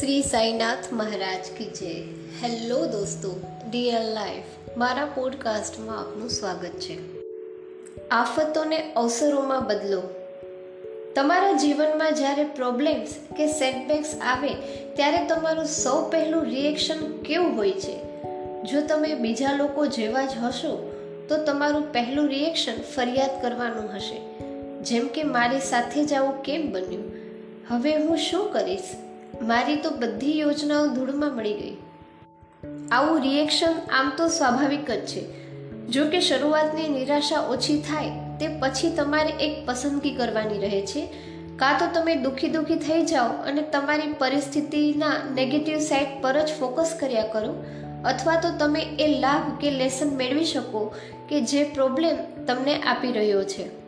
શ્રી સાઈનાથ મહારાજ કી જય. હેલો દોસ્તો real life મારા પોડકાસ્ટમાં આપનું સ્વાગત છે. આફતોને અવસરોમાં બદલો. તમારા જીવનમાં જ્યારે પ્રોબ્લેમ્સ કે સેટબેક્સ આવે, ત્યારે તમારું સૌ પહેલું રિએક્શન કેવું હોય છે? જો તમે બીજા લોકો જેવા જ હશો, તો તમારું પહેલું રિએક્શન ફરિયાદ કરવાનું હશે. જેમ કે મારી સાથે જ આવું કેમ બન્યું? હવે હું શું કરીશ? મારી તો બધી યોજનાઓ ધૂળમાં મળી ગઈ. આવું રિએક્શન આમ તો સ્વાભાવિક જ છે. જો કે શરૂઆતની નિરાશા ઓછી થાય, તે પછી તમારે એક પસંદગી કરવાની રહે છે. કાં તો તમે દુઃખી દુઃખી થઈ જાઓ અને તમારી પરિસ્થિતિના નેગેટિવ સાઇડ પર જ ફોકસ કર્યા કરો, અથવા તો તમે એ લાભ કે લેસન મેળવી શકો કે જે પ્રોબ્લેમ તમને આપી રહ્યો છે.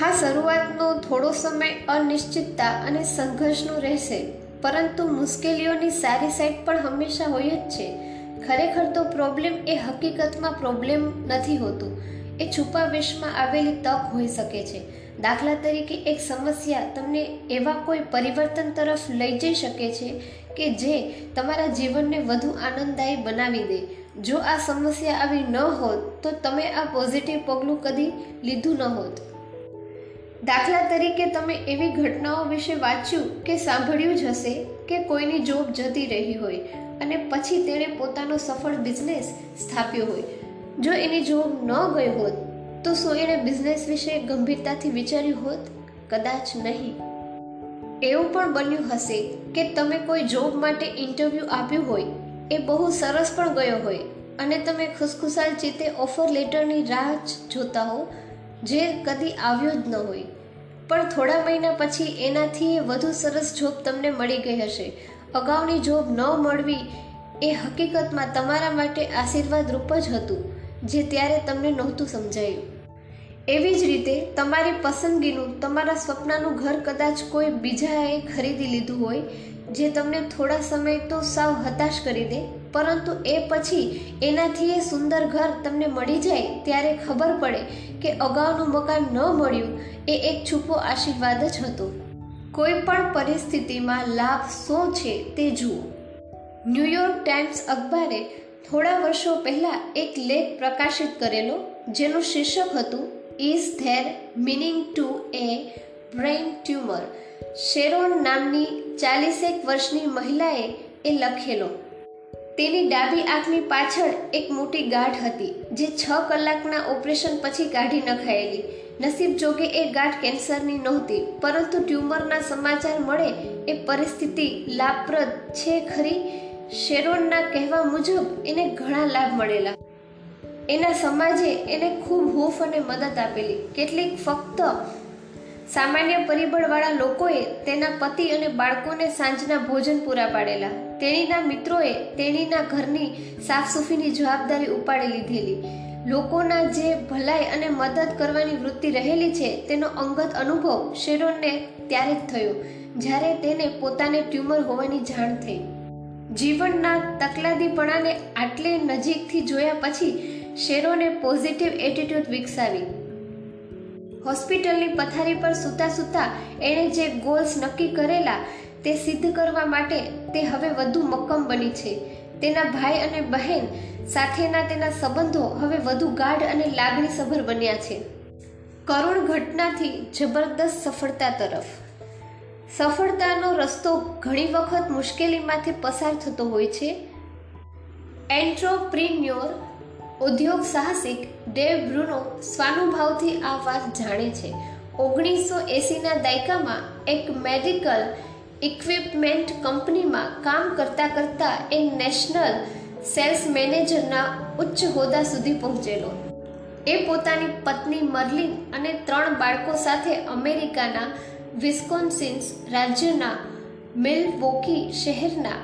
હા, શરૂઆતનો થોડો સમય અનિશ્ચિતતા અને સંઘર્ષનો રહેશે, પરંતુ મુશ્કેલીઓની સારી સાઈડ પણ હંમેશા હોય જ છે. ખરેખર તો પ્રોબ્લેમ એ હકીકતમાં પ્રોબ્લેમ નથી હોતું. એ છુપા વિશ્વમાં આવેલી તક હોઈ શકે છે. દાખલા તરીકે એક સમસ્યા તમને એવા કોઈ પરિવર્તન તરફ લઈ જઈ શકે છે કે જે તમારા જીવનને વધુ આનંદદાયી બનાવી દે. જો આ સમસ્યા આવી ન હોત, તો તમે આ પોઝિટિવ પગલું કદી લીધું ન હોત. દાખલા તરીકે તમે એવી ઘટનાઓ વિશે વાંચ્યું કે સાંભળ્યું જ હશે કે કોઈની જોબ જતી રહી હોય અને પછી તેણે પોતાનો સફળ બિઝનેસ સ્થાપ્યો હોય. જો એની જોબ ન ગઈ હોત, તો શું એણે બિઝનેસ વિશે ગંભીરતાથી વિચાર્યું હોત? કદાચ નહીં. એવું પણ બન્યું હશે કે તમે કોઈ જોબ માટે ઇન્ટરવ્યૂ આપ્યું હોય, એ બહુ સરસ પણ ગયો હોય અને તમે ખુશખુશાલ ચિત્તે ઓફર લેટરની રાહ જોતા હો જે કદી આવ્યો જ ન હોય. પણ થોડા મહિના પછી એનાથી વધુ સરસ જોબ તમને મળી ગઈ હશે. અગાઉની જોબ ન મળવી એ હકીકતમાં તમારા માટે આશીર્વાદ રૂપ જ હતું, જે ત્યારે તમને નહોતું સમજાયું. એવી જ રીતે તમારી પસંદગીનું, તમારા સ્વપ્નનું ઘર કદાચ કોઈ બીજાએ ખરીદી લીધું હોય, જે તમને થોડા સમય તો સાવ હતાશ કરી દે પરંતુ એ પછી એનાથી એ સુંદર ઘર તમને મળી જાય ત્યારે ખબર પડે કે અગાઉનું મકાન ન મળ્યું. એ એક છુપો આશીર્વાદ જ હતો. કોઈ પણ પરિસ્થિતિમાં લાભ શું છે તે જુઓ. ન્યૂયોર્ક ટાઈમ્સ અખબારે થોડા વર્ષો પહેલાં એક લેખ પ્રકાશિત કરેલો, જેનું શીર્ષક હતું is there meaning to a brain tumour Sharon નામની ચાલીસેક વર્ષની મહિલાએ એ લખેલો. તેની ડાબી આંખની પાછળ એક મોટી ગાંઠ હતી, જે છ કલાકના ઓપરેશન પછી કાઢી નખાયેલી. નસીબ જોગે એ ગાંઠ કેન્સરની નહોતી, પરંતુ ટ્યુમરના સમાચાર મળે એ પરિસ્થિતિ લાભપ્રદ છે ખરી? શેરોનના કહેવા મુજબ એને ઘણા લાભ મળેલા. એના સમાજે એને ખૂબ હૂફ અને મદદ આપેલી. કેટલીક ફક્ત સામાન્ય પરિબળવાળા લોકોએ તેના પતિ અને બાળકોને સાંજના ભોજન પૂરા પાડેલા. તેણીના મિત્રોએ તેણીના ઘરની સાફસૂફીની જવાબદારી ઉપાડી લીધેલી. લોકોના જે ભલાઈ અને મદદ કરવાની વૃત્તિ રહેલી છે, તેનો અંગત અનુભવ શેરોનને ત્યારે જ થયો, જ્યારે તેને પોતાને ટ્યુમર હોવાની જાણ થઈ. જીવનના તકલાદીપણાને આટલે નજીકથી જોયા પછી શેરોને પોઝિટિવ એટીટ્યુડ વિકસાવી. હોસ્પિટલની પથારી પર સૂતા સૂતા એણે જે ગોલ્સ નક્કી કરેલા તે સિદ્ધ કરવા માટે તે હવે વધુ મક્કમ બની છે. તેના ભાઈ અને બહેન સાથેના તેના સંબંધો હવે વધુ ગાઢ અને લાગણીસભર બન્યા છે. કરુણ ઘટનાથી જબરદસ્ત સફળતા તરફ. સફળતાનો રસ્તો ઘણી વખત મુશ્કેલીમાંથી પસાર થતો હોય છે. એન્ટ્રોપ્રિન્યોર ઉદ્યોગ સાહસિક ડેવ બ્રુનો સ્વાનુભાવથી આ વાત જાણે છે. ઓગણીસો એંસીના દાયકામાં એક મેડિકલ ઇક્વિપમેન્ટ કંપનીમાં કામ કરતાં કરતાં એ નેશનલ સેલ્સ મેનેજરના ઉચ્ચ હોદ્દા સુધી પહોંચેલો. એ પોતાની પત્ની મર્લિન અને ત્રણ બાળકો સાથે અમેરિકાના વિસ્કોન્સિન્સ રાજ્યના મિલવોકી શહેરના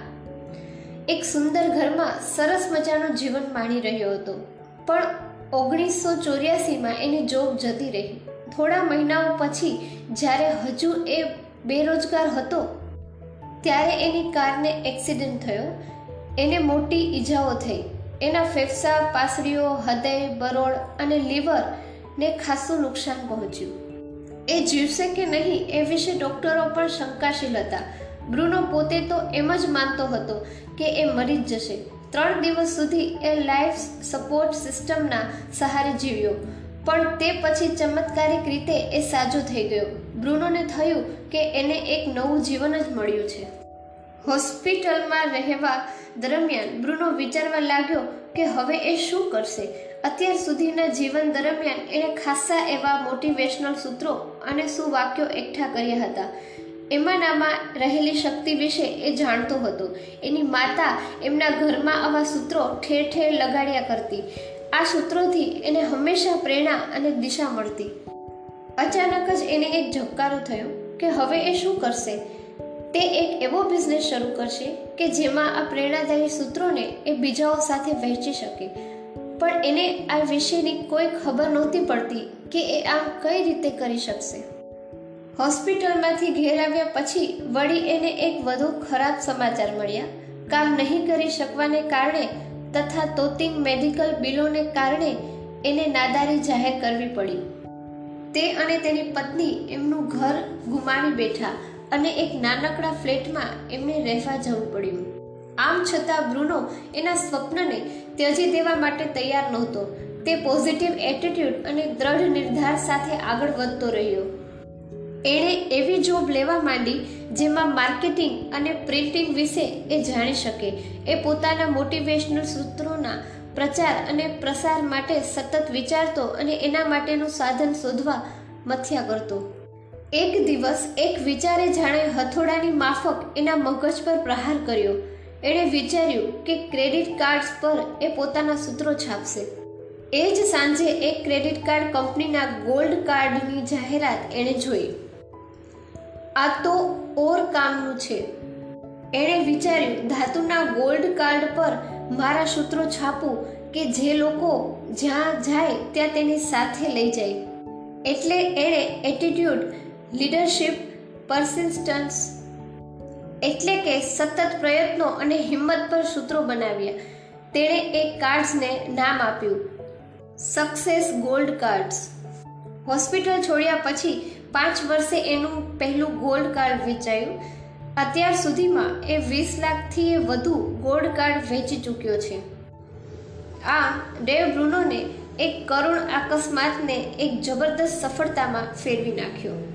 એક સુંદર ઘરમાં સરસ મજાનું જીવન માણી રહ્યો હતો. પણ ઓગણીસો ચોર્યાસીમાં એની જોબ જતી રહી. થોડા મહિનાઓ પછી જ્યારે હજુ એ બેરોજગાર હતો, ત્યારે એની કારને એક્સિડન્ટ થયો. એને મોટી ઈજાઓ થઈ. એના ફેફસા, પાસળીઓ, હૃદય, બરોળ અને લીવર ને ખાસું નુકસાન પહોંચ્યું. એ જીવશે કે નહીં એ વિશે ડૉક્ટરો પણ શંકાશીલ હતા. બ્રુનો પોતે તો એમ જ માનતો હતો કે એ મરી જ જશે. ત્રણ દિવસ સુધી એ લાઈફ સપોર્ટ સિસ્ટમના સહારે જીવ્યો. પણ તે પછી ચમત્કારિક રીતે એ સાજો થઈ ગયો. બ્રુનોને થયું કે એને એક નવું જીવન જ મળ્યું છે. હોસ્પિટલમાં રહેવા દરમિયાન બ્રુનો વિચારવા લાગ્યો કે હવે એ શું કરશે? અત્યાર સુધીના જીવન દરમિયાન એણે ખાસ્સા એવા મોટિવેશનલ સૂત્રો અને સુવાક્યો એકઠા કર્યા હતા. એમાંનામાં રહેલી શક્તિ વિશે એ જાણતો હતો. એની માતા એમના ઘરમાં આવા સૂત્રો ઠેર ઠેર લગાડ્યા કરતી. આ સૂત્રોથી એને હંમેશા પ્રેરણા અને દિશા મળતી. અચાનક જ એને એક ઝબકારો થયો કે હવે એ શું કરશે? તે એક એવો બિઝનેસ શરૂ કરશે કે જેમાં આ પ્રેરણાદાયી સૂત્રોને એ બીજાઓ સાથે વહેંચી શકે. પણ એને આ વિશેની કોઈ ખબર નહોતી પડતી કે એ આમ કઈ રીતે કરી શકશે. હોસ્પિટલમાંથી ઘેર આવ્યા પછી વળી એને એક વધુ ખરાબ સમાચાર મળ્યા. કામ નહીં કરી શકવાને કારણે તથા તોતિંગ મેડિકલ બિલોને કારણે એને નાદારી જાહેર કરવી પડી. તે અને તેની પત્ની એમનું ઘર ગુમાવી બેઠા અને એક નાનકડા ફ્લેટમાં એમને રહેવા જવું પડ્યું. આમ છતાં બ્રુનો એના સ્વપ્નને ત્યજી દેવા માટે તૈયાર નહોતો. તે પોઝિટિવ એટીટ્યૂડ અને દ્રઢ નિર્ધાર સાથે આગળ વધતો રહ્યો. એણે એવી જોબ લેવા માંડી જેમાં માર્કેટિંગ અને પ્રિન્ટિંગ વિશે એ જાણી શકે. એ પોતાના મોટિવેશનલ સૂત્રોના પ્રચાર અને પ્રસાર માટે સતત વિચારતો અને એના માટેનું સાધન શોધવા મથ્યા કરતો. એક દિવસ એક વિચારે જાણે હથોડાની માફક એના મગજ પર પ્રહાર કર્યો. એણે વિચાર્યું કે ક્રેડિટ કાર્ડ્સ પર એ પોતાના સૂત્રો છાપશે. એ જ સાંજે એક ક્રેડિટ કાર્ડ કંપનીના ગોલ્ડ કાર્ડની જાહેરાત એણે જોઈ. આ તો ઓર કામનું છે. એણે વિચાર્યું, ધાતુના ગોલ્ડ કાર્ડ પર મારા સૂત્રો છાપું કે જે લોકો જ્યાં જાય ત્યાં તેની સાથે લઈ જાય. એટલે એણે એટીટ્યુડ લીડરશિપ પર્સિસ્ટન્સ એટલે કે સતત પ્રયત્નો અને હિંમત પર સૂત્રો બનાવ્યા. તેણે એ કાર્ડ્સને નામ આપ્યું સક્સેસ ગોલ્ડ કાર્ડ્સ હોસ્પિટલ છોડ્યા પછી પાંચ વર્ષે એનું પહેલું ગોલ્ડ કાર્ડ વેચાયું. અત્યાર સુધીમાં એ વીસ લાખથી વધુ ગોલ્ડ કાર્ડ વેચી ચૂક્યો છે. આ ડેવ બ્રુનોને એક કરુણ અકસ્માતને એક જબરદસ્ત સફળતામાં ફેરવી નાખ્યો.